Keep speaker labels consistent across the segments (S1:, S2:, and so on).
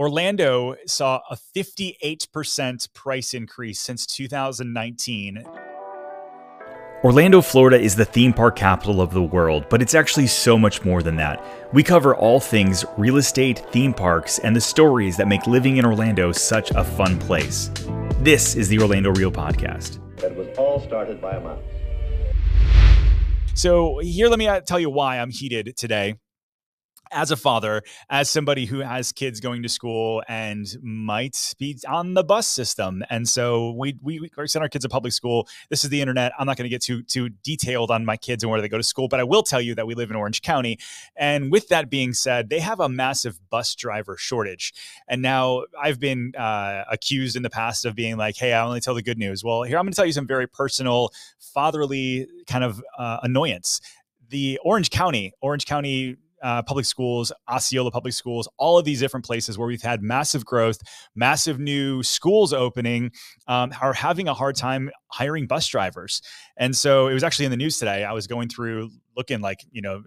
S1: Orlando saw a 58% price increase since 2019. Orlando, Florida is the theme park capital of the world, but it's actually so much more than that. We cover all things real estate, theme parks, and the stories that make living in Orlando such a fun place. This is the Orlando Real Podcast.
S2: It was all started by a mouse.
S1: So, here, let me uh, tell you why I'm heated today as a father, as somebody who has kids going to school and might be on the bus system, and so we we, we send our kids to public school. This is the internet. I'm not going to get too too detailed on my kids and where they go to school, but I will tell you that we live in Orange County, and with that being said, they have a massive bus driver shortage. And now I've been uh, accused in the past of being like, "Hey, I only tell the good news." Well, here I'm going to tell you some very personal, fatherly kind of uh, annoyance. The Orange County, Orange County uh, public schools, Osceola public schools, all of these different places where we've had massive growth, massive new schools opening, um, are having a hard time hiring bus drivers. And so it was actually in the news today. I was going through looking like, you know,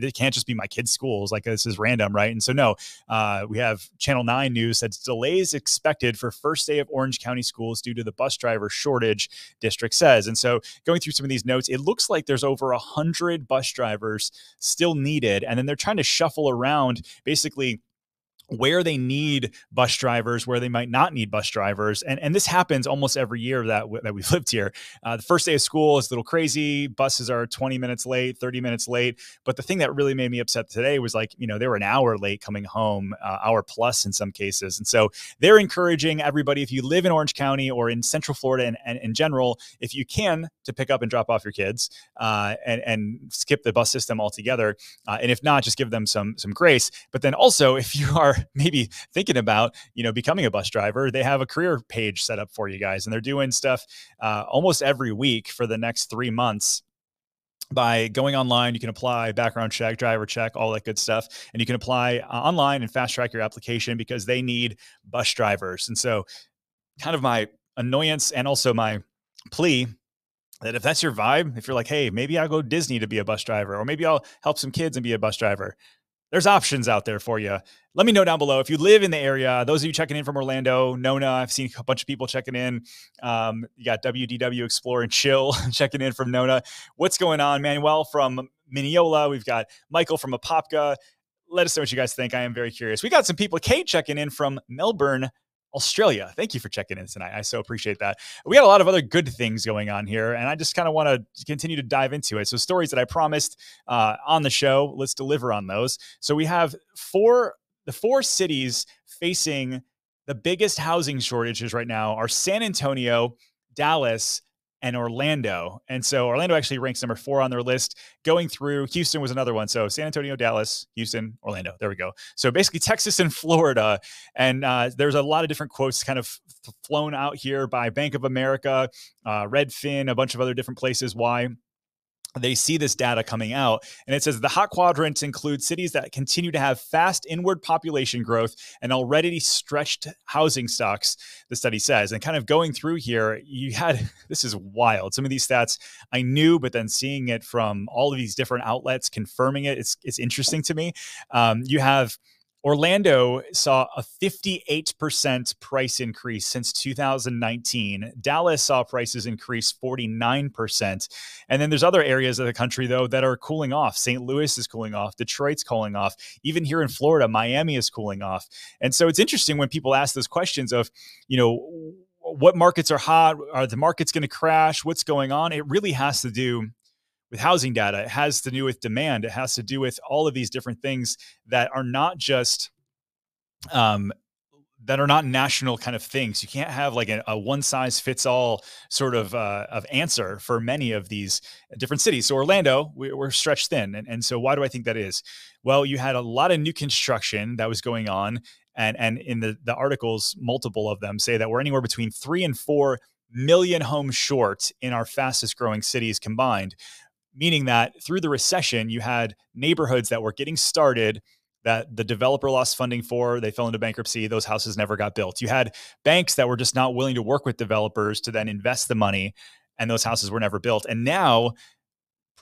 S1: it can't just be my kids' schools. Like this is random, right? And so no, uh, we have Channel Nine news that's delays expected for first day of Orange County schools due to the bus driver shortage. District says, and so going through some of these notes, it looks like there's over a hundred bus drivers still needed, and then they're trying to shuffle around basically where they need bus drivers, where they might not need bus drivers, and and this happens almost every year that that we've lived here. Uh, the first day of school is a little crazy. Buses are 20 minutes late, 30 minutes late. But the thing that really made me upset today was like you know they were an hour late coming home, uh, hour plus in some cases, and so they're encouraging everybody if you live in Orange County or in Central Florida and, and in general, if you can, to pick up and drop off your kids uh, and and skip the bus system altogether, uh, and if not, just give them some some grace. But then also if you are maybe thinking about you know becoming a bus driver they have a career page set up for you guys and they're doing stuff uh, almost every week for the next three months by going online you can apply background check driver check all that good stuff and you can apply uh, online and fast track your application because they need bus drivers. And so kind of my annoyance and also my plea that if that's your vibe if you're like hey maybe i'll go disney to be a bus driver or maybe i'll help some kids and be a bus driver there's options out there for you. Let me know down below if you live in the area. Those of you checking in from Orlando, Nona, I've seen a bunch of people checking in. Um, you got WDW Explore and Chill checking in from Nona. What's going on? Manuel from Minneola. We've got Michael from Apopka. Let us know what you guys think. I am very curious. We got some people. Kate checking in from Melbourne, Australia. Thank you for checking in tonight. I so appreciate that. We got a lot of other good things going on here, and I just kind of want to continue to dive into it. So, stories that I promised uh, on the show, let's deliver on those. So, we have four the four cities facing the biggest housing shortages right now are San Antonio, Dallas, and Orlando. And so Orlando actually ranks number four on their list. Going through, Houston was another one. So San Antonio, Dallas, Houston, Orlando. There we go. So basically Texas and Florida. And uh, there's a lot of different quotes kind of flown out here by Bank of America, uh, Redfin, a bunch of other different places. Why? They see this data coming out and it says the hot quadrants include cities that continue to have fast inward population growth and already stretched housing stocks the study says. And kind of going through here you had this is wild. Some of these stats i knew but then seeing it from all of these different outlets confirming it it's, it's interesting to me. Um, you have Orlando saw a 58% price increase since 2019. Dallas saw prices increase 49%. And then there's other areas of the country, though, that are cooling off. St. Louis is cooling off. Detroit's cooling off. Even here in Florida, Miami is cooling off. And so it's interesting when people ask those questions of, you know, what markets are hot? Are the markets going to crash? What's going on? It really has to do with housing data. It has to do with demand. It has to do with all of these different things that are not just um, that are not national kind of things. You can't have like a, a one size fits all sort of uh, of answer for many of these different cities. So Orlando, we, are stretched thin, and, and so why do I think that is? Well, you had a lot of new construction that was going on, and and in the the articles, multiple of them say that we're anywhere between three and four million homes short in our fastest growing cities combined meaning that through the recession, you had neighborhoods that were getting started that the developer lost funding for, they fell into bankruptcy, those houses never got built. You had banks that were just not willing to work with developers to then invest the money, and those houses were never built. And now,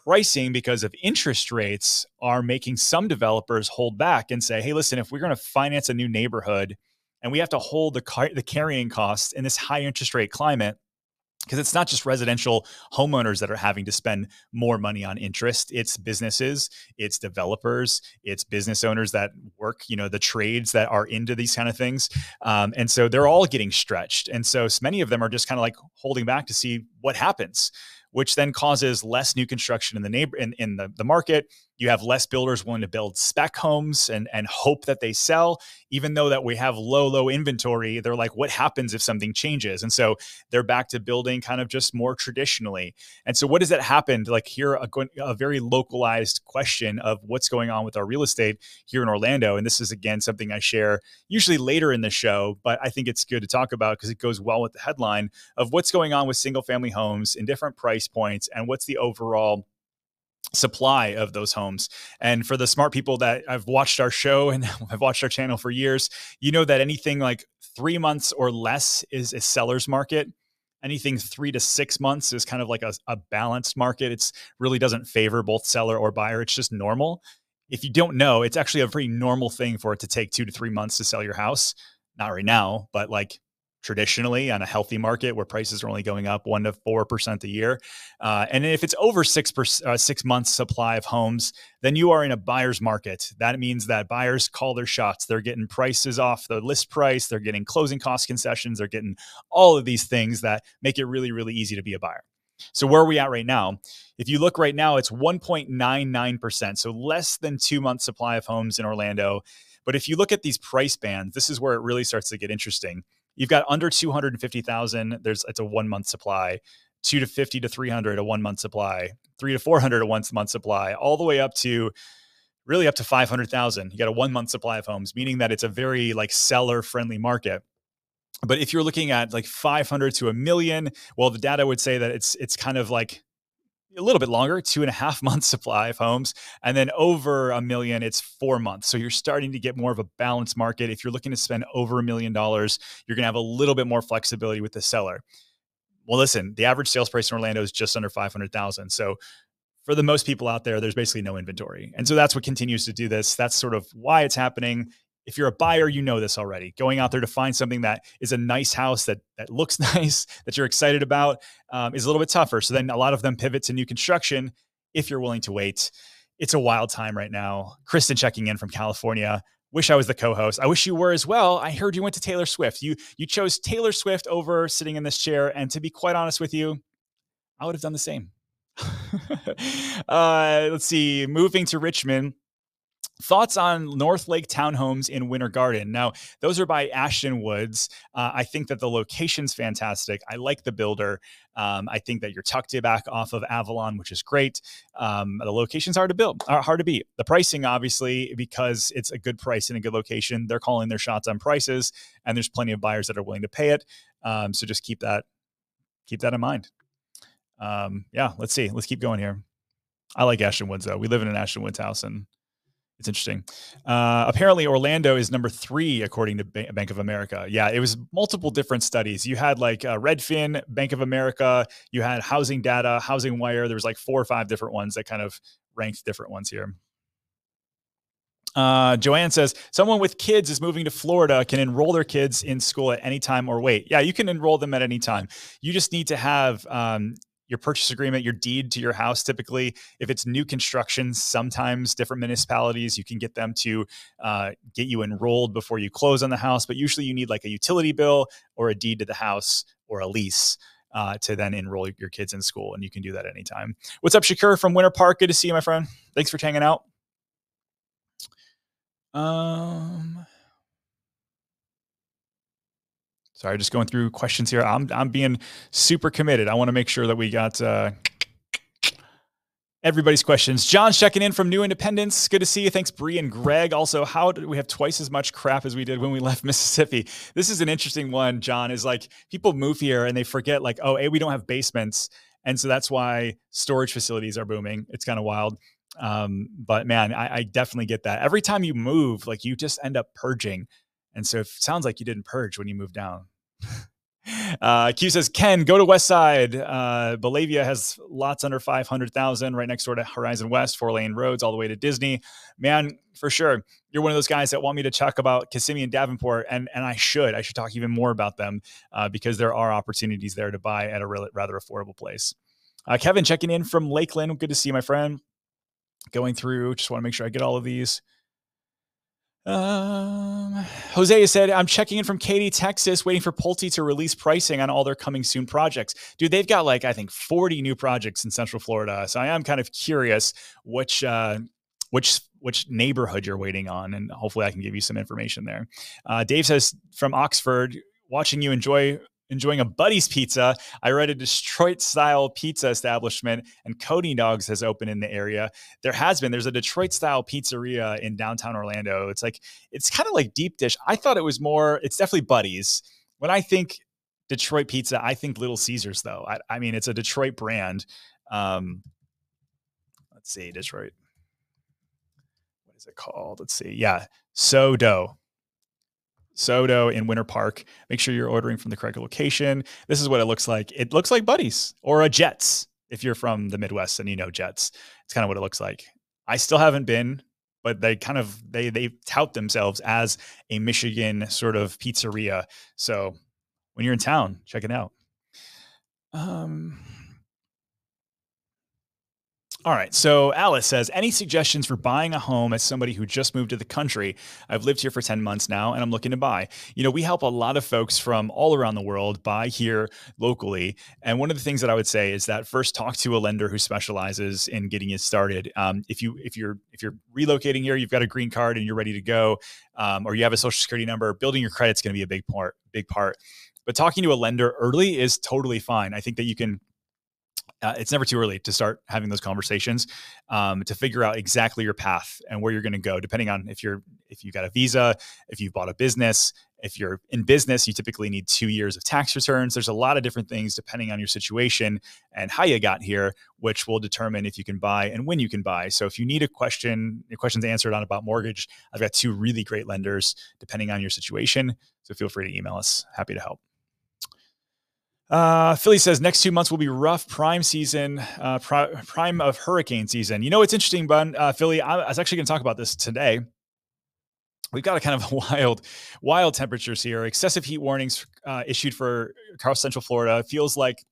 S1: pricing because of interest rates are making some developers hold back and say, hey, listen, if we're going to finance a new neighborhood, and we have to hold the car- the carrying costs in this high interest rate climate because it's not just residential homeowners that are having to spend more money on interest it's businesses it's developers it's business owners that work you know the trades that are into these kind of things um, and so they're all getting stretched and so many of them are just kind of like holding back to see what happens which then causes less new construction in the neighbor in, in the, the market. You have less builders willing to build spec homes and and hope that they sell. Even though that we have low low inventory they're like what happens if something changes? And so they're back to building kind of just more traditionally. And so what does that happen? Like here a, a very localized question of what's going on with our real estate here in orlando. And this is again something i share usually later in the show but i think it's good to talk about because it goes well with the headline of what's going on with single family homes in different price points and what's the overall supply of those homes. And for the smart people that I've watched our show and I've watched our channel for years, you know that anything like three months or less is a seller's market. Anything three to six months is kind of like a, a balanced market. It's really doesn't favor both seller or buyer. It's just normal. If you don't know, it's actually a pretty normal thing for it to take two to three months to sell your house. Not right now, but like traditionally on a healthy market where prices are only going up one to four percent a year. Uh, and if it's over six per, uh, six months supply of homes, then you are in a buyer's market. That means that buyers call their shots. They're getting prices off the list price. They're getting closing cost concessions. They're getting all of these things that make it really really easy to be a buyer. So where are we at right now? If you look right now, it's 1.99%, so less than two months supply of homes in Orlando. But if you look at these price bands, this is where it really starts to get interesting. You've got under 250,000. There's it's a one month supply. Two to 50 to 300, a one month supply. Three to 400, a one month supply. All the way up to really up to 500,000. You got a one month supply of homes, meaning that it's a very like seller friendly market. But if you're looking at like 500 to a million, well, the data would say that it's it's kind of like a little bit longer, two and a half months supply of homes. And then over a million, it's four months. So you're starting to get more of a balanced market. If you're looking to spend over a million dollars, you're going to have a little bit more flexibility with the seller. Well, listen, the average sales price in Orlando is just under 500,000. So for the most people out there, there's basically no inventory. And so that's what continues to do this. That's sort of why it's happening if you're a buyer, you know this already. Going out there to find something that is a nice house that that looks nice, that you're excited about, um, is a little bit tougher. So then a lot of them pivot to new construction if you're willing to wait. It's a wild time right now. Kristen checking in from California. Wish I was the co-host. I wish you were as well. I heard you went to Taylor Swift. You you chose Taylor Swift over sitting in this chair. And to be quite honest with you, I would have done the same. uh, let's see. Moving to Richmond Thoughts on North Lake Townhomes in Winter Garden? Now, those are by Ashton Woods. Uh, I think that the location's fantastic. I like the builder. Um, I think that you're tucked back off of Avalon, which is great. Um, the location's hard to build, uh, hard to beat. The pricing, obviously, because it's a good price in a good location, they're calling their shots on prices, and there's plenty of buyers that are willing to pay it. Um, so just keep that keep that in mind. Um, yeah, let's see. Let's keep going here. I like Ashton Woods though. We live in an Ashton Woods house, and it's interesting. Uh, apparently, Orlando is number three according to ba- Bank of America. Yeah, it was multiple different studies. You had like uh, Redfin, Bank of America. You had Housing Data, Housing Wire. There was like four or five different ones that kind of ranked different ones here. Uh, Joanne says someone with kids is moving to Florida can enroll their kids in school at any time or wait. Yeah, you can enroll them at any time. You just need to have um, your purchase agreement, your deed to your house. Typically, if it's new construction, sometimes different municipalities you can get them to uh, get you enrolled before you close on the house. But usually, you need like a utility bill or a deed to the house or a lease. Uh, to then enroll your kids in school, and you can do that anytime. What's up, Shakur from Winter Park? Good to see you, my friend. Thanks for hanging out. Um, Sorry, just going through questions here. I'm I'm being super committed. I want to make sure that we got uh, everybody's questions. John's checking in from New Independence. Good to see you. Thanks, Bree and Greg. Also, how did we have twice as much crap as we did when we left Mississippi? This is an interesting one, John. Is like people move here and they forget, like, oh, a we don't have basements, and so that's why storage facilities are booming. It's kind of wild. Um, but man, I, I definitely get that. Every time you move, like you just end up purging. And so it sounds like you didn't purge when you moved down. Uh, Q says, Ken, go to West Side. Uh, has lots under 500,000 right next door to Horizon West, four lane roads all the way to Disney. Man, for sure. You're one of those guys that want me to talk about Kissimmee and Davenport, and, and I should. I should talk even more about them uh, because there are opportunities there to buy at a really, rather affordable place. Uh, Kevin checking in from Lakeland. Good to see you, my friend. Going through, just want to make sure I get all of these. Um, Jose said, I'm checking in from Katy, Texas, waiting for Pulte to release pricing on all their coming soon projects. Dude, they've got like, I think 40 new projects in Central Florida. So I am kind of curious which, uh, which, which neighborhood you're waiting on. And hopefully I can give you some information there. Uh, Dave says from Oxford, watching you enjoy enjoying a Buddy's Pizza. I read a Detroit style pizza establishment and Cody Dogs has opened in the area. There has been, there's a Detroit style pizzeria in downtown Orlando. It's like, it's kind of like deep dish. I thought it was more, it's definitely buddies. When I think Detroit pizza, I think Little Caesars though. I, I mean, it's a Detroit brand. Um, let's see, Detroit. What is it called? Let's see. Yeah. So dough. SoDo in Winter Park. Make sure you're ordering from the correct location. This is what it looks like. It looks like Buddies or a Jets if you're from the Midwest and you know Jets. It's kind of what it looks like. I still haven't been, but they kind of they they tout themselves as a Michigan sort of pizzeria. So when you're in town, check it out. Um all right. So Alice says, any suggestions for buying a home as somebody who just moved to the country? I've lived here for 10 months now and I'm looking to buy. You know, we help a lot of folks from all around the world buy here locally. And one of the things that I would say is that first talk to a lender who specializes in getting you started. Um, if you if you're if you're relocating here, you've got a green card and you're ready to go, um, or you have a social security number, building your credit is going to be a big part, big part. But talking to a lender early is totally fine. I think that you can uh, it's never too early to start having those conversations um, to figure out exactly your path and where you're going to go depending on if you're if you got a visa if you've bought a business if you're in business you typically need two years of tax returns. There's a lot of different things depending on your situation and how you got here which will determine if you can buy and when you can buy. So if you need a question your questions answered on about mortgage i've got two really great lenders depending on your situation. So feel free to email us. Happy to help uh, Philly says next two months will be rough. Prime season, uh, pri- prime of hurricane season. You know what's interesting, Bun? Uh, Philly, I was actually going to talk about this today. We've got a kind of wild, wild temperatures here. Excessive heat warnings uh, issued for Central Florida. It feels like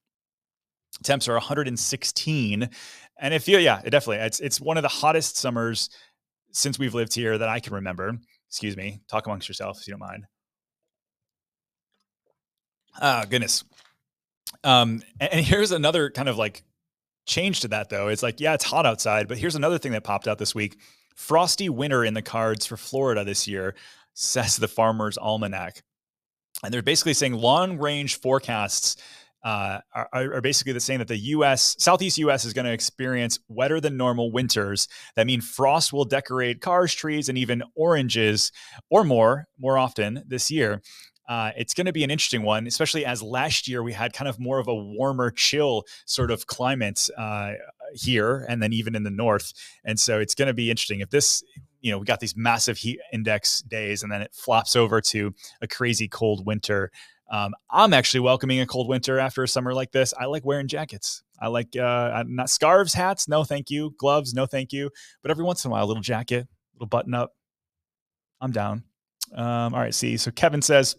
S1: temps are 116, and it feel yeah, it definitely it's it's one of the hottest summers since we've lived here that I can remember. Excuse me. Talk amongst yourselves if you don't mind. Ah, goodness. Um, and here's another kind of like change to that though. It's like, yeah, it's hot outside, but here's another thing that popped out this week. Frosty winter in the cards for Florida this year, says the Farmer's Almanac. And they're basically saying long range forecasts uh, are, are, basically the same that the U.S. Southeast U.S. is going to experience wetter than normal winters. That mean frost will decorate cars, trees, and even oranges or more more often this year. Uh, it's going to be an interesting one, especially as last year we had kind of more of a warmer, chill sort of climate uh, here, and then even in the north. And so it's going to be interesting if this, you know, we got these massive heat index days, and then it flops over to a crazy cold winter. Um, I'm actually welcoming a cold winter after a summer like this. I like wearing jackets. I like uh, not scarves, hats, no thank you. Gloves, no thank you. But every once in a while, a little jacket, little button up. I'm down. Um, all right, see. So Kevin says,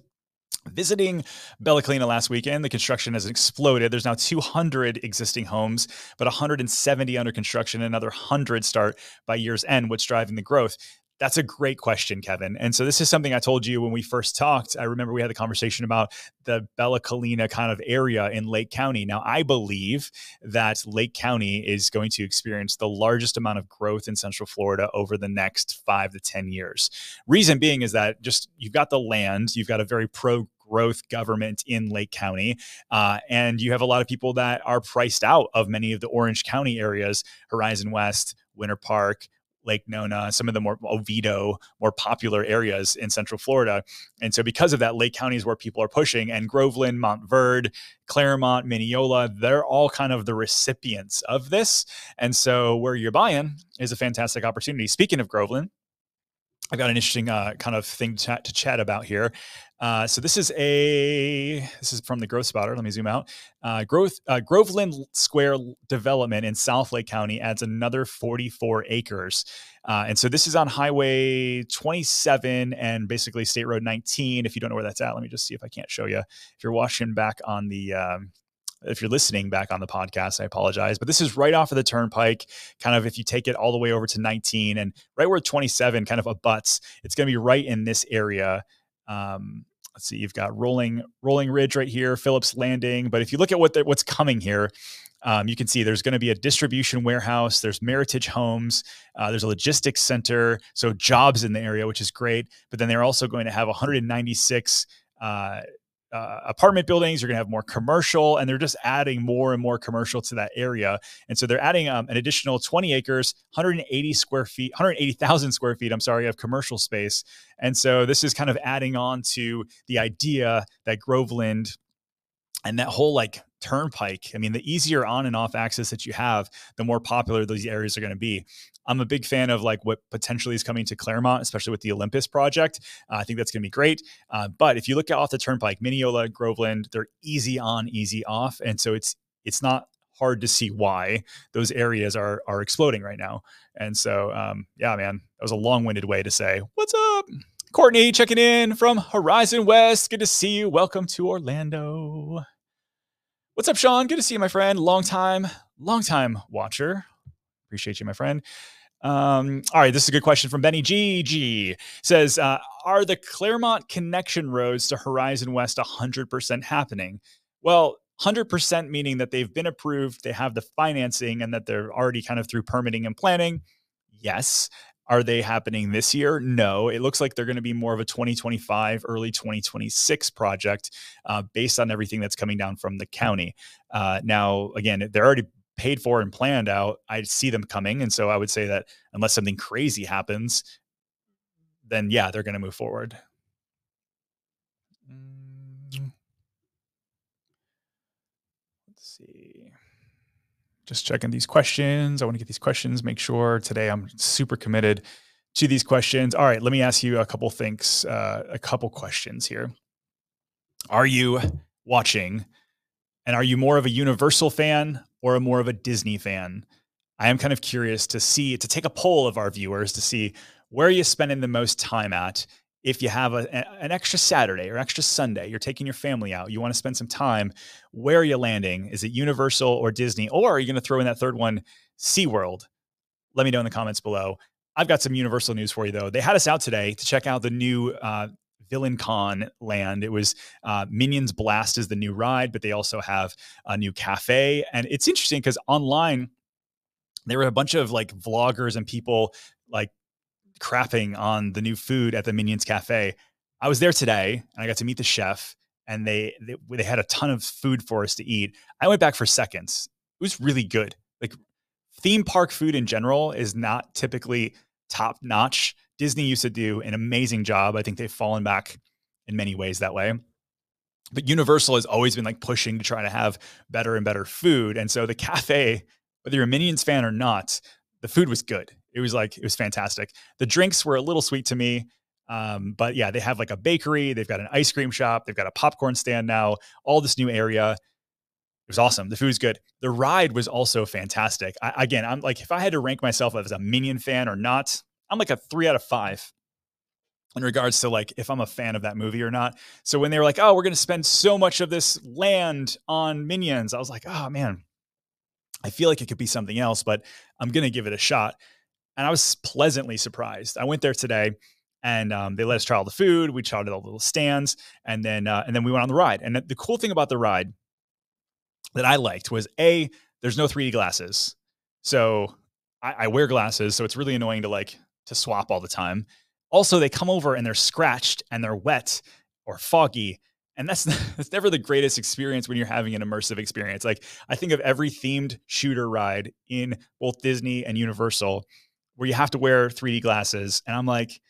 S1: Visiting Bella Collina last weekend, the construction has exploded. There's now 200 existing homes, but 170 under construction, and another 100 start by year's end. What's driving the growth? That's a great question, Kevin. And so this is something I told you when we first talked. I remember we had the conversation about the Bella Collina kind of area in Lake County. Now, I believe that Lake County is going to experience the largest amount of growth in Central Florida over the next five to 10 years. Reason being is that just you've got the land, you've got a very pro growth government in Lake County. Uh, and you have a lot of people that are priced out of many of the Orange County areas, Horizon West, Winter Park, Lake Nona, some of the more Oviedo, more popular areas in Central Florida. And so, because of that, Lake County is where people are pushing. And Groveland, Montverde, Clermont, Minneola, they're all kind of the recipients of this. And so, where you're buying is a fantastic opportunity. Speaking of Groveland, I've got an interesting uh, kind of thing to, to chat about here. Uh, so this is a this is from the Growth Spotter. Let me zoom out. Uh, Growth uh, Groveland Square development in Southlake County adds another 44 acres, uh, and so this is on Highway 27 and basically State Road 19. If you don't know where that's at, let me just see if I can't show you. If you're watching back on the um, if you're listening back on the podcast, I apologize. But this is right off of the turnpike, kind of if you take it all the way over to 19 and right where 27 kind of abuts, it's going to be right in this area. Um, let's see, you've got rolling rolling ridge right here, Phillips Landing. But if you look at what the, what's coming here, um, you can see there's going to be a distribution warehouse. There's Meritage Homes. Uh, there's a logistics center. So jobs in the area, which is great. But then they're also going to have 196 uh, uh, apartment buildings. You're going to have more commercial, and they're just adding more and more commercial to that area. And so they're adding um, an additional 20 acres, 180 square feet, 180,000 square feet. I'm sorry, of commercial space. And so this is kind of adding on to the idea that Groveland and that whole like turnpike. I mean, the easier on and off access that you have, the more popular these areas are going to be. I'm a big fan of like what potentially is coming to Clermont, especially with the Olympus project. Uh, I think that's going to be great. Uh, but if you look off the turnpike, Minneola, Groveland, they're easy on, easy off, and so it's it's not hard to see why those areas are are exploding right now. And so, um, yeah, man, that was a long winded way to say what's up. Courtney checking in from Horizon West. Good to see you. Welcome to Orlando. What's up, Sean? Good to see you, my friend. Long time, long time watcher. Appreciate you, my friend. Um, all right, this is a good question from Benny G. G. Says, uh, are the Clermont connection roads to Horizon West 100% happening? Well, 100% meaning that they've been approved, they have the financing, and that they're already kind of through permitting and planning. Yes. Are they happening this year? No. It looks like they're going to be more of a 2025, early 2026 project uh, based on everything that's coming down from the county. Uh, now, again, they're already paid for and planned out. I see them coming. And so I would say that unless something crazy happens, then yeah, they're going to move forward. Mm. Let's see just checking these questions. I want to get these questions, make sure today I'm super committed to these questions. All right, let me ask you a couple things, uh, a couple questions here. Are you watching and are you more of a Universal fan or a more of a Disney fan? I am kind of curious to see, to take a poll of our viewers to see where are you spending the most time at if you have a, an extra Saturday or extra Sunday, you're taking your family out, you want to spend some time, where are you landing? Is it Universal or Disney? Or are you going to throw in that third one, SeaWorld? Let me know in the comments below. I've got some Universal news for you, though. They had us out today to check out the new uh, Villain Con land. It was uh, Minions Blast is the new ride, but they also have a new cafe. And it's interesting because online, there were a bunch of like vloggers and people like crapping on the new food at the Minions Cafe. I was there today and I got to meet the chef and they, they, they had a ton of food for us to eat. I went back for seconds. It was really good. Like theme park food in general is not typically top notch. Disney used to do an amazing job. I think they've fallen back in many ways that way. But Universal has always been like pushing to try to have better and better food. And so the cafe, whether you're a Minions fan or not, the food was good. It was like it was fantastic. The drinks were a little sweet to me. Um, but yeah, they have like a bakery, they've got an ice cream shop, they've got a popcorn stand now, all this new area. It was awesome. The food's good. The ride was also fantastic. I, again, I'm like, if I had to rank myself as a Minion fan or not, I'm like a three out of five in regards to like if I'm a fan of that movie or not. So when they were like, oh, we're going to spend so much of this land on Minions, I was like, oh man, I feel like it could be something else, but I'm going to give it a shot and I was pleasantly surprised. I went there today, and um, they let us try all the food. We tried all the little stands, and then uh, and then we went on the ride. And the cool thing about the ride that I liked was a there's no 3D glasses, so I, I wear glasses, so it's really annoying to like to swap all the time. Also, they come over and they're scratched and they're wet or foggy. And that's that's never the greatest experience when you're having an immersive experience. Like I think of every themed shooter ride in both Disney and Universal where you have to wear 3D glasses. And I'm like,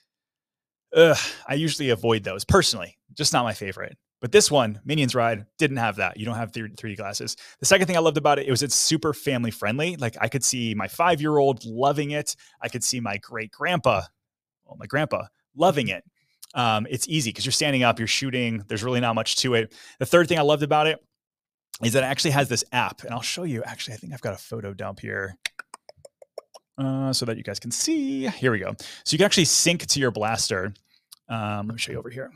S1: ugh, I usually avoid those personally, just not my favorite. But this one, Minions Ride, didn't have that. You don't have 3D glasses. The second thing I loved about it, it was it's super family friendly. Like I could see my five year old loving it. I could see my great grandpa. well, my grandpa, loving it. Um, it's easy because you're standing up, you're shooting. There's really not much to it. The third thing I loved about it is that it actually has this app, and I'll show you. Actually, I think I've got a photo dump here. Uh, so that you guys can see. Here we go. So you can actually sync to your blaster. Um, let me show you over here.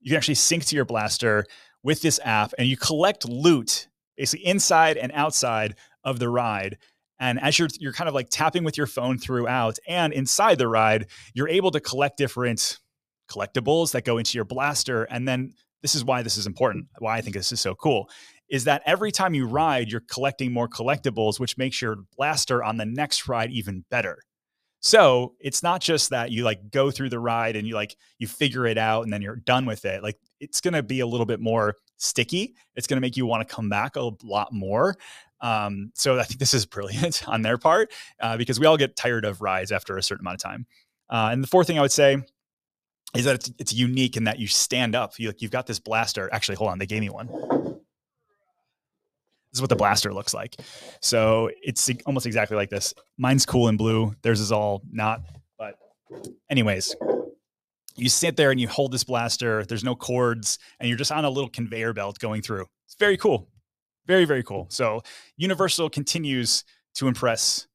S1: You can actually sync to your blaster with this app, and you collect loot basically inside and outside of the ride. And as you're you're kind of like tapping with your phone throughout and inside the ride, you're able to collect different collectibles that go into your blaster. And then this is why this is important, why I think this is so cool, is that every time you ride, you're collecting more collectibles, which makes your blaster on the next ride even better. So it's not just that you like go through the ride and you like you figure it out and then you're done with it. Like it's going to be a little bit more sticky. It's going to make you want to come back a lot more. Um, so I think this is brilliant on their part uh, because we all get tired of rides after a certain amount of time. Uh, and the fourth thing I would say is that it's, it's unique in that you stand up. You like you've got this blaster. Actually, hold on, they gave me one. This is what the blaster looks like. So it's almost exactly like this. Mine's cool and blue. Theirs is all not. But anyways, you sit there and you hold this blaster. There's no cords, and you're just on a little conveyor belt going through. It's very cool. Very, very cool. So Universal continues to impress,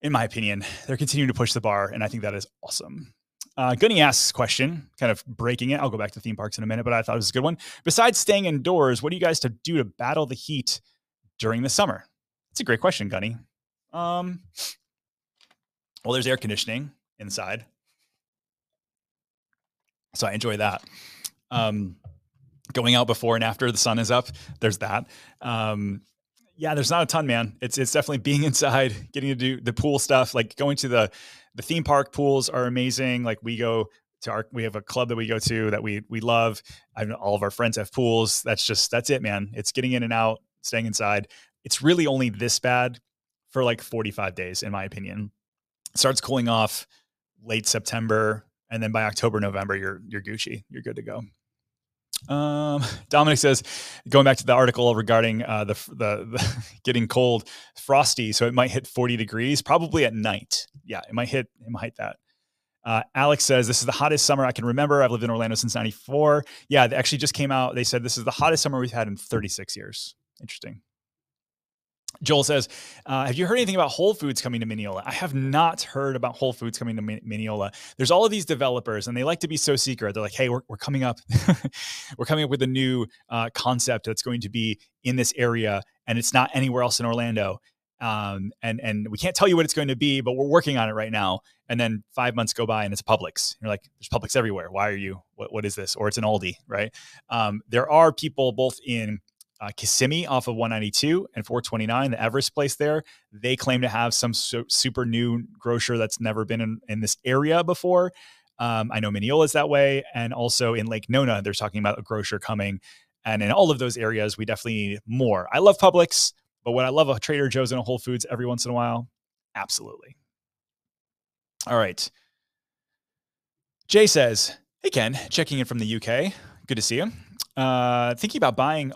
S1: in my opinion. They're continuing to push the bar, and I think that is awesome. Uh, Gunny asks question, kind of breaking it. I'll go back to theme parks in a minute, but I thought it was a good one. Besides staying indoors, what do you guys to do to battle the heat during the summer? It's a great question, Gunny. Um, well, there's air conditioning inside, so I enjoy that. Um, going out before and after the sun is up, there's that. Um, yeah, there's not a ton, man. It's it's definitely being inside, getting to do the pool stuff, like going to the the theme park pools are amazing. Like we go to our we have a club that we go to that we we love. I know all of our friends have pools. That's just that's it, man. It's getting in and out, staying inside. It's really only this bad for like 45 days, in my opinion. It starts cooling off late September, and then by October, November, you're you're Gucci. You're good to go. Um, Dominic says, going back to the article regarding uh, the, the, the getting cold, frosty, so it might hit 40 degrees probably at night. Yeah, it might hit it might hit that. Uh, Alex says this is the hottest summer I can remember. I've lived in Orlando since '94. Yeah, they actually just came out. They said this is the hottest summer we've had in 36 years. Interesting. Joel says, uh, "Have you heard anything about Whole Foods coming to Minneola?" I have not heard about Whole Foods coming to Minneola. There's all of these developers, and they like to be so secret. They're like, "Hey, we're, we're coming up, we're coming up with a new uh, concept that's going to be in this area, and it's not anywhere else in Orlando." Um, and and we can't tell you what it's going to be, but we're working on it right now. And then five months go by, and it's Publix. You're like, "There's Publix everywhere. Why are you? What what is this?" Or it's an Aldi, right? Um, there are people both in uh, Kissimmee off of 192 and 429, the Everest place there. They claim to have some su- super new grocer that's never been in, in this area before. Um, I know Minneola is that way. And also in Lake Nona, they're talking about a grocer coming. And in all of those areas, we definitely need more. I love Publix, but what I love a Trader Joe's and a Whole Foods every once in a while, absolutely. All right. Jay says, Hey, Ken, checking in from the UK. Good to see you. Uh, thinking about buying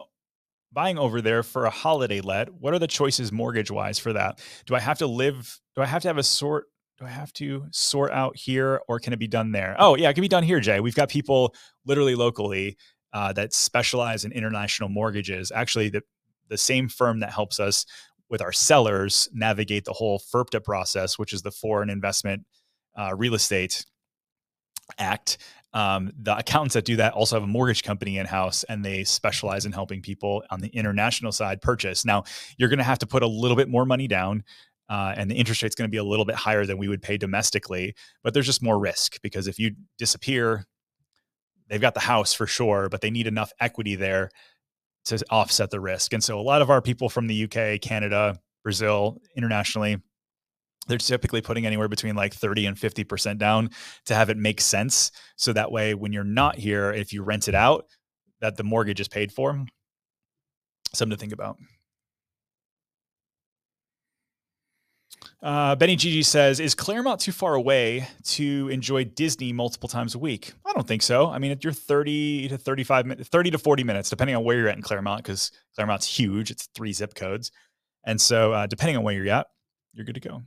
S1: buying over there for a holiday let, what are the choices mortgage wise for that? Do I have to live? Do I have to have a sort? Do I have to sort out here or can it be done there? Oh, yeah, it can be done here, Jay. We've got people literally locally uh, that specialize in international mortgages. Actually, the, the same firm that helps us with our sellers navigate the whole FIRPTA process, which is the Foreign Investment uh, Real Estate Act. Um, the accountants that do that also have a mortgage company in house and they specialize in helping people on the international side purchase. Now, you're going to have to put a little bit more money down. Uh, and the interest rate is going to be a little bit higher than we would pay domestically, but there's just more risk because if you disappear, they've got the house for sure, but they need enough equity there to offset the risk. And so a lot of our people from the UK, Canada, Brazil, internationally, they're typically putting anywhere between like 30 and 50% down to have it make sense. So that way, when you're not here, if you rent it out, that the mortgage is paid for. Something to think about. Uh, Benny Gigi says, "Is Clermont too far away to enjoy Disney multiple times a week?" I don't think so. I mean, if you're 30 to 35 minutes, 30 to 40 minutes, depending on where you're at in Clermont, because Clermont's huge. It's three zip codes, and so uh, depending on where you're at, you're good to go.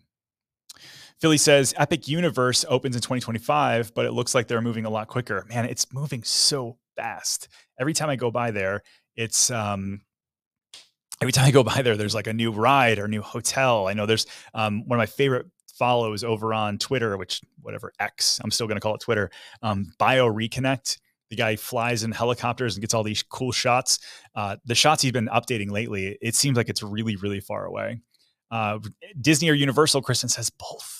S1: Philly says Epic Universe opens in 2025, but it looks like they're moving a lot quicker. Man, it's moving so fast. Every time I go by there, it's um every time I go by there, there's like a new ride or new hotel. I know there's um, one of my favorite follows over on Twitter, which whatever X, I'm still going to call it Twitter. Um, Bioreconstruct. The guy flies in helicopters and gets all these cool shots. Uh, the shots he's been updating lately, it seems like it's really, really far away. Uh, Disney or Universal, Kristen says both.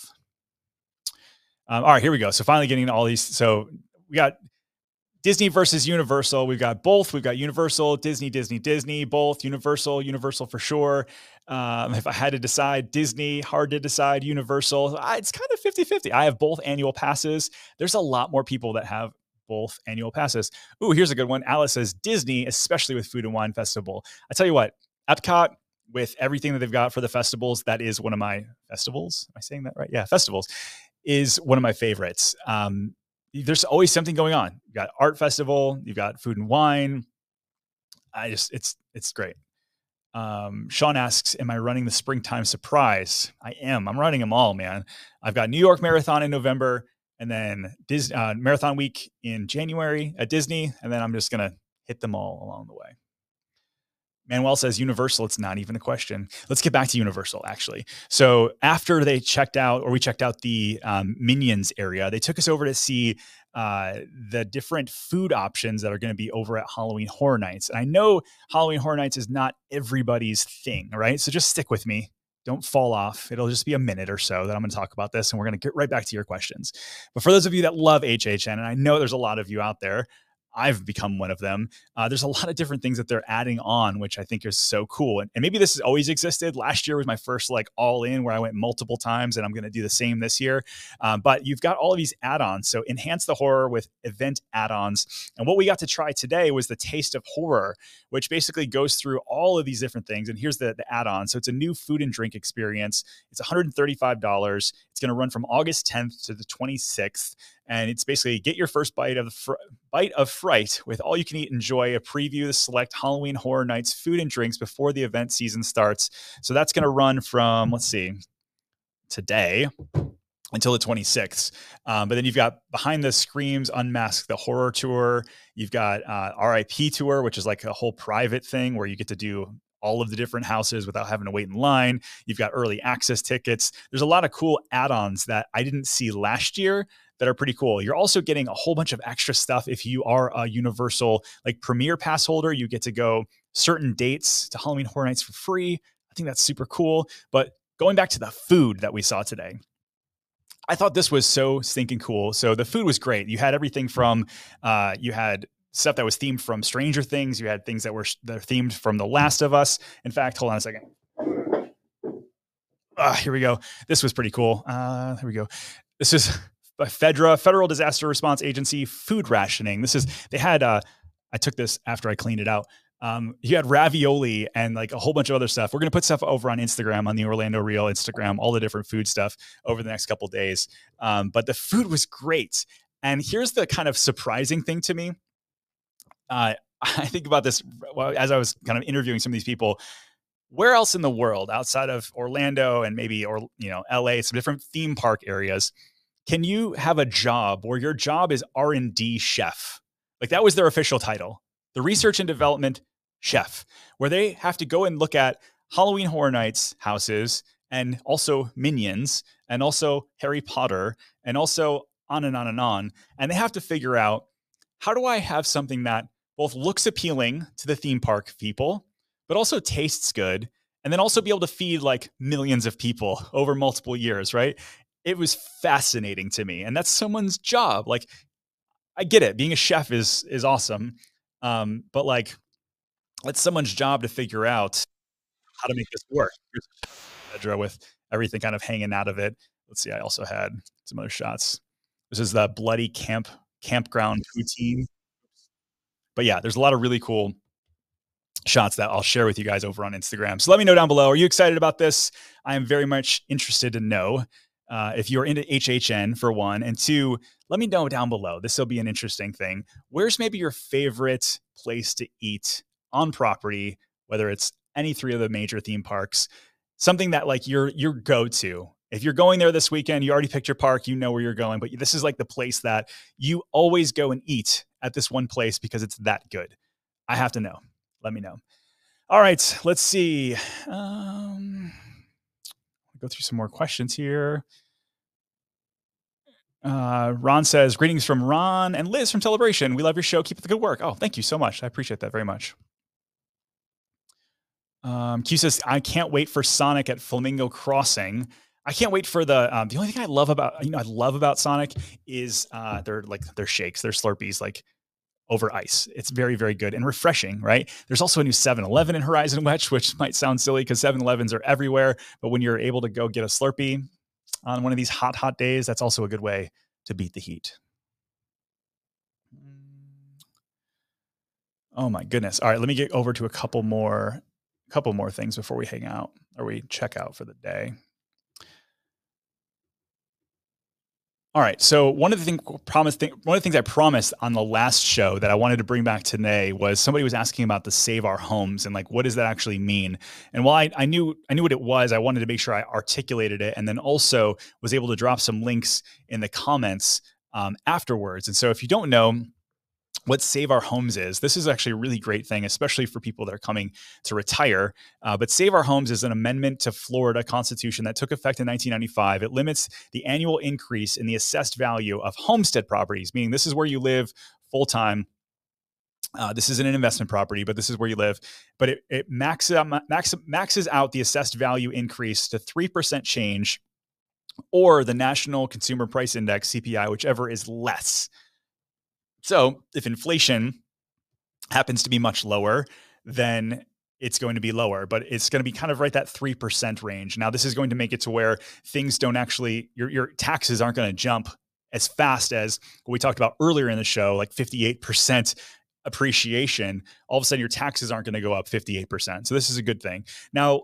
S1: Um, all right, here we go. So finally getting all these. So we got Disney versus Universal. We've got both. We've got Universal, Disney, Disney, Disney, both. Universal, Universal for sure. Um, if I had to decide, Disney, hard to decide. Universal, it's kind of 50 50. I have both annual passes. There's a lot more people that have both annual passes. Ooh, here's a good one. Alice says Disney, especially with Food and Wine Festival. I tell you what, Epcot, with everything that they've got for the festivals, that is one of my festivals. Am I saying that right? Yeah, festivals is one of my favorites. Um, there's always something going on. You've got art festival, you've got food and wine. I just it's it's great. Um, Sean asks, "Am I running the springtime surprise?" I am. I'm running them all, man. I've got New York Marathon in November, and then Disney uh, Marathon Week in January at Disney, and then I'm just gonna hit them all along the way. Manuel says Universal, it's not even a question. Let's get back to Universal, actually. So after they checked out, or we checked out the um, Minions area, they took us over to see uh, the different food options that are going to be over at Halloween Horror Nights. And I know Halloween Horror Nights is not everybody's thing, right? So just stick with me. Don't fall off. It'll just be a minute or so that I'm going to talk about this, and we're going to get right back to your questions. But for those of you that love HHN, and I know there's a lot of you out there, I've become one of them. Uh, there's a lot of different things that they're adding on, which I think is so cool. And, and, maybe this has always existed. Last year was my first like all in where I went multiple times, and I'm going to do the same this year. Um, but you've got all of these add ons. So enhance the horror with event add ons. And what we got to try today was the Taste of Horror, which basically goes through all of these different things. And here's the, the add on. So it's a new food and drink experience. It's $135. It's going to run from August 10th to the 26th and it's basically get your first bite of fr- bite of fright with all you can eat enjoy a preview the select halloween horror nights food and drinks before the event season starts. So that's going to run from let's see today until the 26th um, but then you've got behind the screams unmask the horror tour. You've got uh, rip tour which is like a whole private thing where you get to do all of the different houses without having to wait in line. You've got early access tickets. There's a lot of cool add ons that I didn't see last year that are pretty cool. You're also getting a whole bunch of extra stuff if you are a Universal like Premier Pass holder. You get to go certain dates to Halloween Horror Nights for free. I think that's super cool. But going back to the food that we saw today, I thought this was so stinking cool. So the food was great. You had everything from uh, you had stuff that was themed from Stranger Things. You had things that were that are themed from The Last of Us. In fact, hold on a second. Uh, here we go. This was pretty cool. Uh, here we go. This is FEDRA, Federal Disaster Response Agency, food rationing. This is they had. Uh, I took this after I cleaned it out. Um, you had ravioli and like a whole bunch of other stuff. We're gonna put stuff over on Instagram on the Orlando Real Instagram, all the different food stuff over the next couple days. Um, but the food was great. And here's the kind of surprising thing to me. Uh, I think about this as I was kind of interviewing some of these people. Where else in the world outside of Orlando and maybe or you know LA, some different theme park areas, can you have a job where your job is R&D chef? Like that was their official title. The research and development chef, where they have to go and look at Halloween Horror Nights houses and also Minions and also Harry Potter and also on and on and on. And they have to figure out how do I have something that both looks appealing to the theme park people, but also tastes good, and then also be able to feed like millions of people over multiple years, right? it was fascinating to me and that's someone's job like i get it being a chef is is awesome um, but like it's someone's job to figure out how to make this work. Pedro with everything kind of hanging out of it. Let's see i also had some other shots. This is the bloody camp campground poutine but yeah there's a lot of really cool shots that I'll share with you guys over on Instagram. So let me know down below. Are you excited about this? I am very much interested to know. Uh, if you're into HHN for one, and two, let me know down below. This will be an interesting thing. Where's maybe your favorite place to eat on property, whether it's any three of the major theme parks, something that like your your go to. If you're going there this weekend, you already picked your park, you know where you're going, but this is like the place that you always go and eat at this one place because it's that good. I have to know. Let me know. All right, let's see. Um, go through some more questions here. Uh, Ron says, Greetings from Ron and Liz from Celebration. We love your show. Keep up the good work. Oh, thank you so much. I appreciate that very much. Um, Q says, I can't wait for Sonic at Flamingo Crossing. I can't wait for the um, the only thing I love about you know I love about Sonic is uh they're like their shakes, their Slurpees like over ice. It's very very good and refreshing, right? There's also a new 7-Eleven in Horizon West, which might sound silly because 7-Elevens are everywhere, but when you're able to go get a Slurpee on one of these hot hot days, that's also a good way to beat the heat. Oh my goodness. All right, let me get over to a couple more couple more things before we hang out or we check out for the day. All right. So one of the things promised one of the things I promised on the last show that I wanted to bring back today was somebody was asking about the save our homes and like what does that actually mean? And while I, I knew I knew what it was, I wanted to make sure I articulated it and then also was able to drop some links in the comments um, afterwards. And so if you don't know, what Save Our Homes is. This is actually a really great thing, especially for people that are coming to retire. Uh, but Save Our Homes is an amendment to Florida Constitution that took effect in 1995. It limits the annual increase in the assessed value of homestead properties, meaning this is where you live full time. Uh, this isn't an investment property, but this is where you live. But it, it max, maxes out the assessed value increase to 3% change or the National Consumer Price Index, CPI, whichever is less. So if inflation happens to be much lower, then it's going to be lower, but it's going to be kind of right that 3% range. Now, this is going to make it to where things don't actually, your, your taxes aren't going to jump as fast as what we talked about earlier in the show, like 58% appreciation. All of a sudden, your taxes aren't going to go up 58%. So, this is a good thing. Now,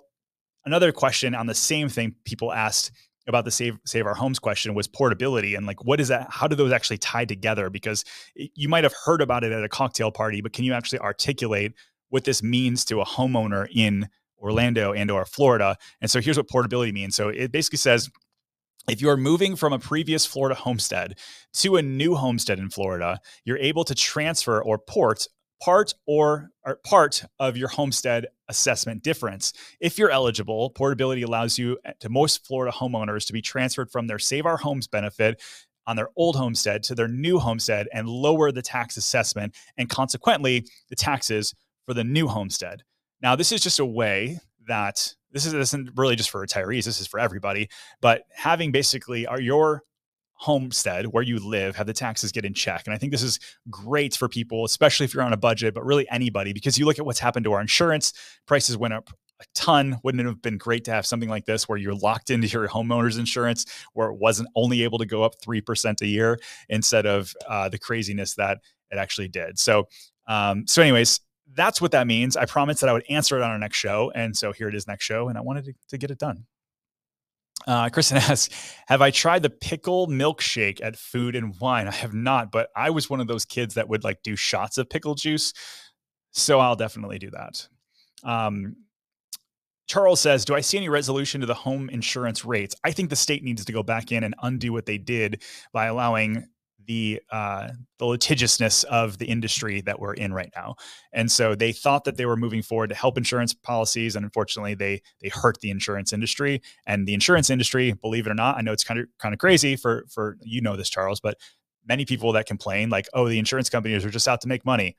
S1: another question on the same thing people asked about the save save our homes question was portability and like what is that how do those actually tie together? Because you might have heard about it at a cocktail party but can you actually articulate what this means to a homeowner in Orlando and or Florida? And so here's what portability means. So it basically says if you are moving from a previous Florida homestead to a new homestead in Florida, you're able to transfer or port part or, or, part of your homestead assessment difference. If you're eligible, portability allows you eh, to most Florida homeowners to be transferred from their Save Our Homes benefit on their old homestead to their new homestead and lower the tax assessment and consequently the taxes for the new homestead. Now, this is just a way that this, is, this isn't really just for retirees, this is for everybody, but having basically are your homestead where you live have the taxes get in check. And i think this is great for people especially if you're on a budget but really anybody because you look at what's happened to our insurance prices went up a ton. Wouldn't it have been great to have something like this where you're locked into your homeowner's insurance where it wasn't only able to go up 3% a year instead of uh, the craziness that it actually did? So um, so anyways that's what that means. I promised that i would answer it on our next show. And so here it is next show and i wanted to, to get it done uh, Kristen asks, "Have I tried the pickle milkshake at Food and Wine? I have not, but I was one of those kids that would like do shots of pickle juice, so I'll definitely do that." Um, Charles says, "Do I see any resolution to the home insurance rates? I think the state needs to go back in and undo what they did by allowing the uh, the litigiousness of the industry that we're in right now. And so they thought that they were moving forward to help insurance policies, and unfortunately, they they hurt the insurance industry. And the insurance industry, believe it or not, I know it's kind of kind of crazy for for you know this, Charles, but many people that complain like, oh, the insurance companies are just out to make money.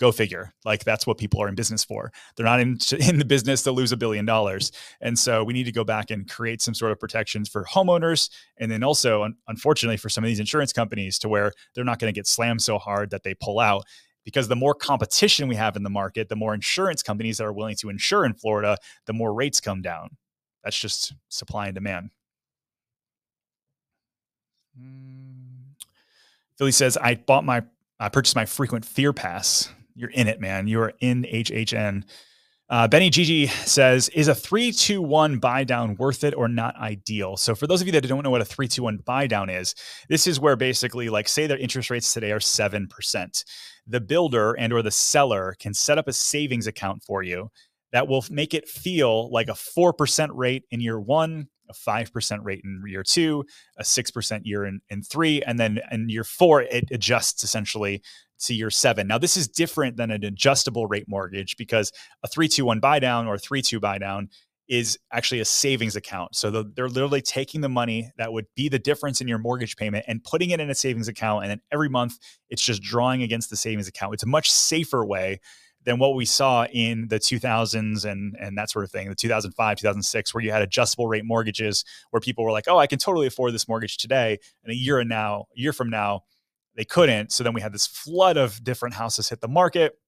S1: Go figure. Like that's what people are in business for. They're not in, in the business to lose a billion dollars. And so we need to go back and create some sort of protections for homeowners. And then also, un- unfortunately, for some of these insurance companies to where they're not going to get slammed so hard that they pull out. Because the more competition we have in the market, the more insurance companies that are willing to insure in Florida, the more rates come down. That's just supply and demand. Hmm. Philly says, I bought my, I purchased my frequent fear pass you're in it, man. You are in HHN. Uh, Benny Gigi says, is a 321 buy down worth it or not ideal? So, for those of you that don't know what a 321 buy down is, this is where basically, like, say their interest rates today are 7%. The builder and or the seller can set up a savings account for you that will make it feel like a 4% rate in year one, a a 5% rate in year two, a 6% year in, in three, and then in year four, it adjusts essentially to year seven. Now, this is different than an adjustable rate mortgage because a 321 buy down or 3 2 buy down is actually a savings account. So they're literally taking the money that would be the difference in your mortgage payment and putting it in a savings account. And then every month it's just drawing against the savings account. It's a much safer way than what we saw in the 2000s and and that sort of thing, the 2005, 2006, where you had adjustable rate mortgages, where people were like, "Oh, I can totally afford this mortgage today," and a year and now, a year from now, they couldn't. So then we had this flood of different houses hit the market,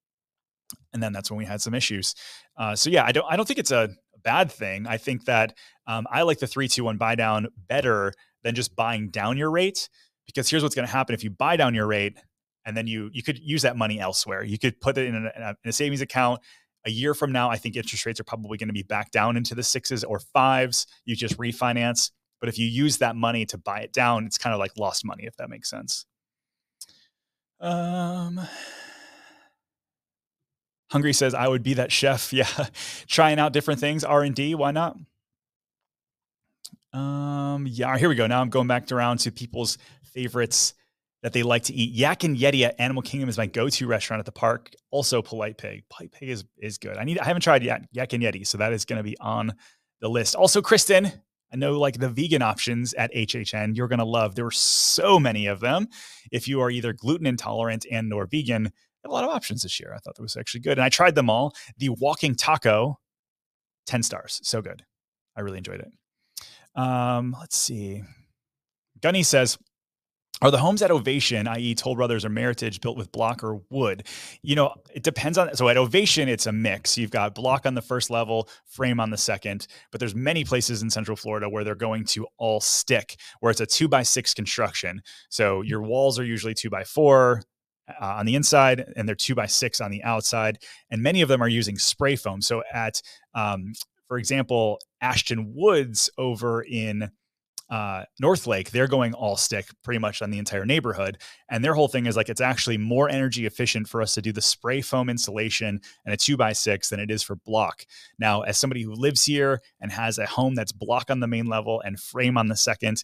S1: and then that's when we had some issues. Uh, so yeah, I don't I don't think it's a bad thing. I think that um, I like the three two one buy down better than just buying down your rate because here's what's going to happen if you buy down your rate and then you you could use that money elsewhere. You could put it in a, in a savings account. A year from now, I think interest rates are probably going to be back down into the sixes or fives. You just refinance. But if you use that money to buy it down, it's kind of like lost money, if that makes sense. Um, Hungry says, "I would be that chef." Yeah, trying out different things, R and D. Why not? Um, yeah. Here we go. Now I'm going back around to people's favorites that they like to eat. Yak and Yeti at Animal Kingdom is my go-to restaurant at the park. Also, Polite Pig. Polite Pig is is good. I need. I haven't tried yet Yak and Yeti, so that is going to be on the list. Also, Kristen. I know like the vegan options at HHN you're going to love. There were so many of them. If you are either gluten intolerant and nor vegan, a lot of options this year. I thought that was actually good. And I tried them all. The walking taco, 10 stars. So good. I really enjoyed it. Um, let's see. Gunny says, are the homes at Ovation, i.e., Toll Brothers or Meritage, built with block or wood? You know, it depends on. So at Ovation, it's a mix. You've got block on the first level, frame on the second. But there's many places in Central Florida where they're going to all stick, where it's a two by six construction. So your walls are usually two by four, uh, on the inside and they're two by six on the outside. And many of them are using spray foam. So at, um, for example, Ashton Woods over in uh, North Lake, they're going all stick pretty much on the entire neighborhood. And their whole thing is like it's actually more energy efficient for us to do the spray foam insulation and a two by six than it is for block. Now, as somebody who lives here and has a home that's block on the main level and frame on the second,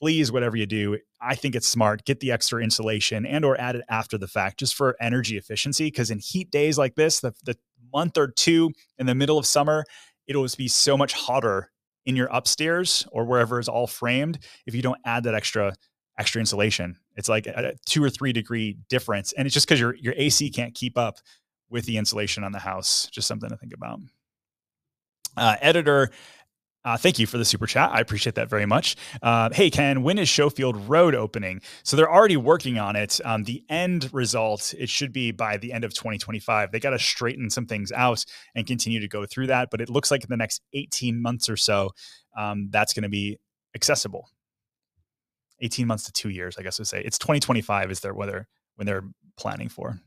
S1: please whatever you do i think it's smart get the extra insulation and or add it after the fact just for energy efficiency because in heat days like this the, the month or two in the middle of summer it'll be so much hotter in your upstairs or wherever is all framed if you don't add that extra extra insulation. It's like a two or three degree difference and it's just because your your ac can't keep up with the insulation on the house just something to think about. Uh, editor uh, thank you for the super chat. I appreciate that very much. Uh, hey, Ken, when is Schofield Road opening? So they're already working on it. Um, the end result, it should be by the end of 2025. They got to straighten some things out and continue to go through that. But it looks like in the next 18 months or so, um, that's going to be accessible. 18 months to two years, I guess to say. It's 2025 is their whether when they're planning for.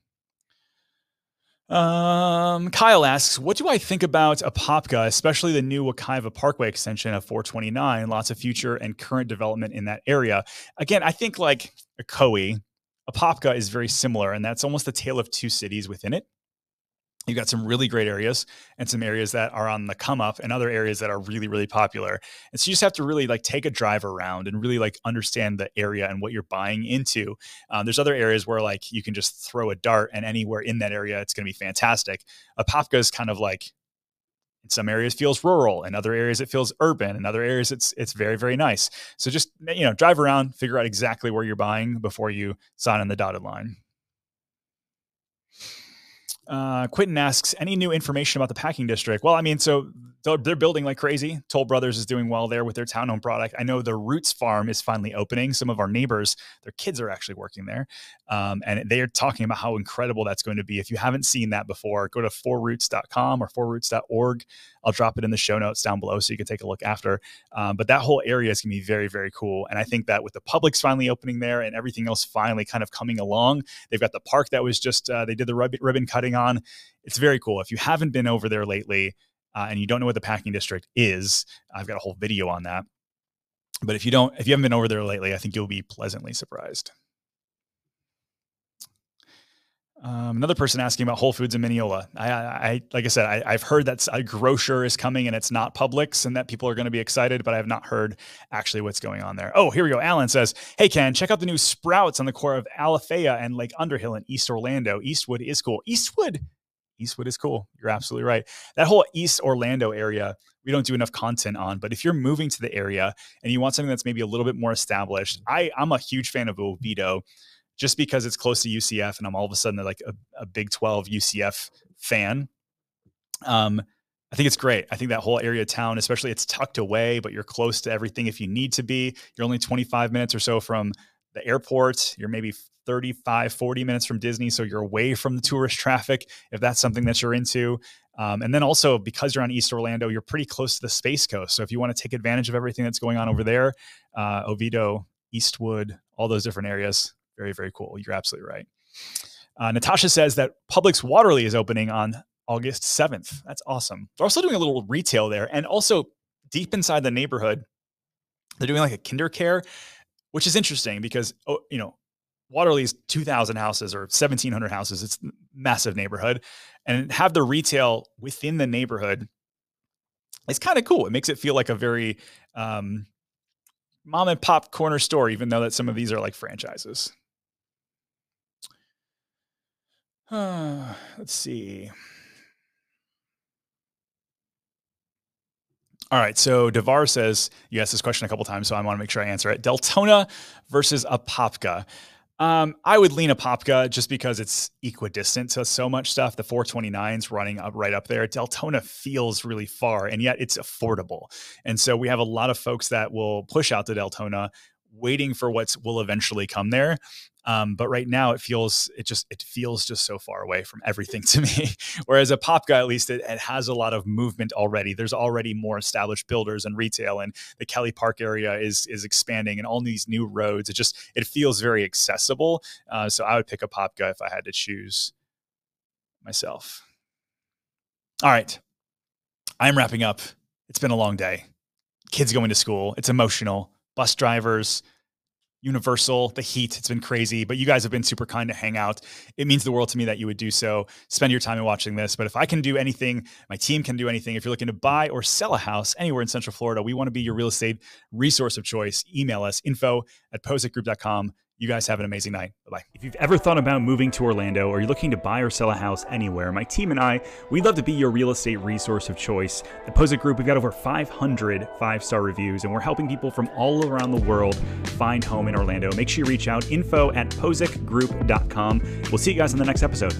S1: Um, Kyle asks, what do I think about Apopka, especially the new Wekiva Parkway extension of 429? Lots of future and current development in that area. Again, I think like Ocoee, Apopka is very similar, and that's almost the tale of two cities within it. You've got some really great areas and some areas that are on the come up and other areas that are really, really popular. And so you just have to really like take a drive around and really like understand the area and what you're buying into. Um, there's other areas where like you can just throw a dart and anywhere in that area, it's going to be fantastic. Apopka is kind of like in some areas feels rural in other areas it feels urban in other areas it's it's very very nice so just you know drive around figure out exactly where you're buying before you sign on the dotted line uh, Quentin asks, any new information about the packing district? Well, I mean, so they're building like crazy. Toll Brothers is doing well there with their townhome product. I know the Roots Farm is finally opening. Some of our neighbors, their kids are actually working there. Um, and they are talking about how incredible that's going to be. If you haven't seen that before, go to 4roots.com or 4roots.org. I'll drop it in the show notes down below so you can take a look after. Um, but that whole area is going to be very, very cool. And I think that with the Publix finally opening there and everything else finally kind of coming along, they've got the park that was just, uh, they did the ribbon cutting on. It's very cool. If you haven't been over there lately, uh, and you don't know what the packing district is, I've got a whole video on that. But if you don't, if you haven't been over there lately, I think you'll be pleasantly surprised. Um, another person asking about Whole Foods in Minneola. I, I like I said, I, have heard that a grocer is coming and it's not Publix, and that people are going to be excited, but I have not heard actually what's going on there. Oh, here we go. Alan says, "Hey Ken, check out the new Sprouts on the core of Alafaya and Lake Underhill in East Orlando. Eastwood is cool. Eastwood, Eastwood is cool. You're absolutely right. That whole East Orlando area, we don't do enough content on. But if you're moving to the area and you want something that's maybe a little bit more established, I I'm a huge fan of Oviedo." Just because it's close to UCF and I'm all of a sudden like a, a Big 12 UCF fan. Um, I think it's great. I think that whole area of town, especially it's tucked away, but you're close to everything if you need to be. You're only 25 minutes or so from the airport. You're maybe 35, 40 minutes from Disney. So you're away from the tourist traffic if that's something that you're into. Um, and then also because you're on East Orlando, you're pretty close to the Space Coast. So if you want to take advantage of everything that's going on over there, uh, Oviedo, Eastwood, all those different areas, very, very cool. You're absolutely right. Uh, Natasha says that Publix Waterleigh is opening on August 7th. That's awesome. They're also doing a little retail there. And also deep inside the neighborhood, they're doing like a KinderCare, which is interesting because, oh, you know, Waterleigh's 2,000 houses or 1,700 houses. It's massive neighborhood. And have the retail within the neighborhood It's kind of cool. It makes it feel like a very um, mom and pop corner store, even though that some of these are like franchises. Uh, let's see. All right. So Devar says, you asked this question a couple times, so I want to make sure I answer it. Deltona versus Apopka. Um, I would lean Apopka just because it's equidistant to so much stuff. The 429's running up right up there. Deltona feels really far, and yet it's affordable. And so we have a lot of folks that will push out to Deltona waiting for what will eventually come there. Um, but right now it feels it just it feels just so far away from everything to me. Whereas Apopka, at least it, it, has a lot of movement already. There's already more established builders and retail, and the Kelly Park area is is expanding, and all these new roads. It just it feels very accessible. Uh, so I would pick Apopka if I had to choose myself. All right, I'm wrapping up. It's been a long day. Kids going to school. It's emotional bus drivers, Universal, the heat. It's been crazy, but you guys have been super kind to hang out. It means the world to me that you would do so. Spend your time in watching this. But if I can do anything, my team can do anything. If you're looking to buy or sell a house anywhere in Central Florida, we want to be your real estate resource of choice. Email us info at pozekgroup.com. You guys have an amazing night. Bye bye. If you've ever thought about moving to Orlando or you're looking to buy or sell a house anywhere, my team and I, we'd love to be your real estate resource of choice. At Pozek Group, we've got over 500 five star reviews, and we're helping people from all around the world find home in Orlando. Make sure you reach out info at pozekgroup.com. We'll see you guys in the next episode.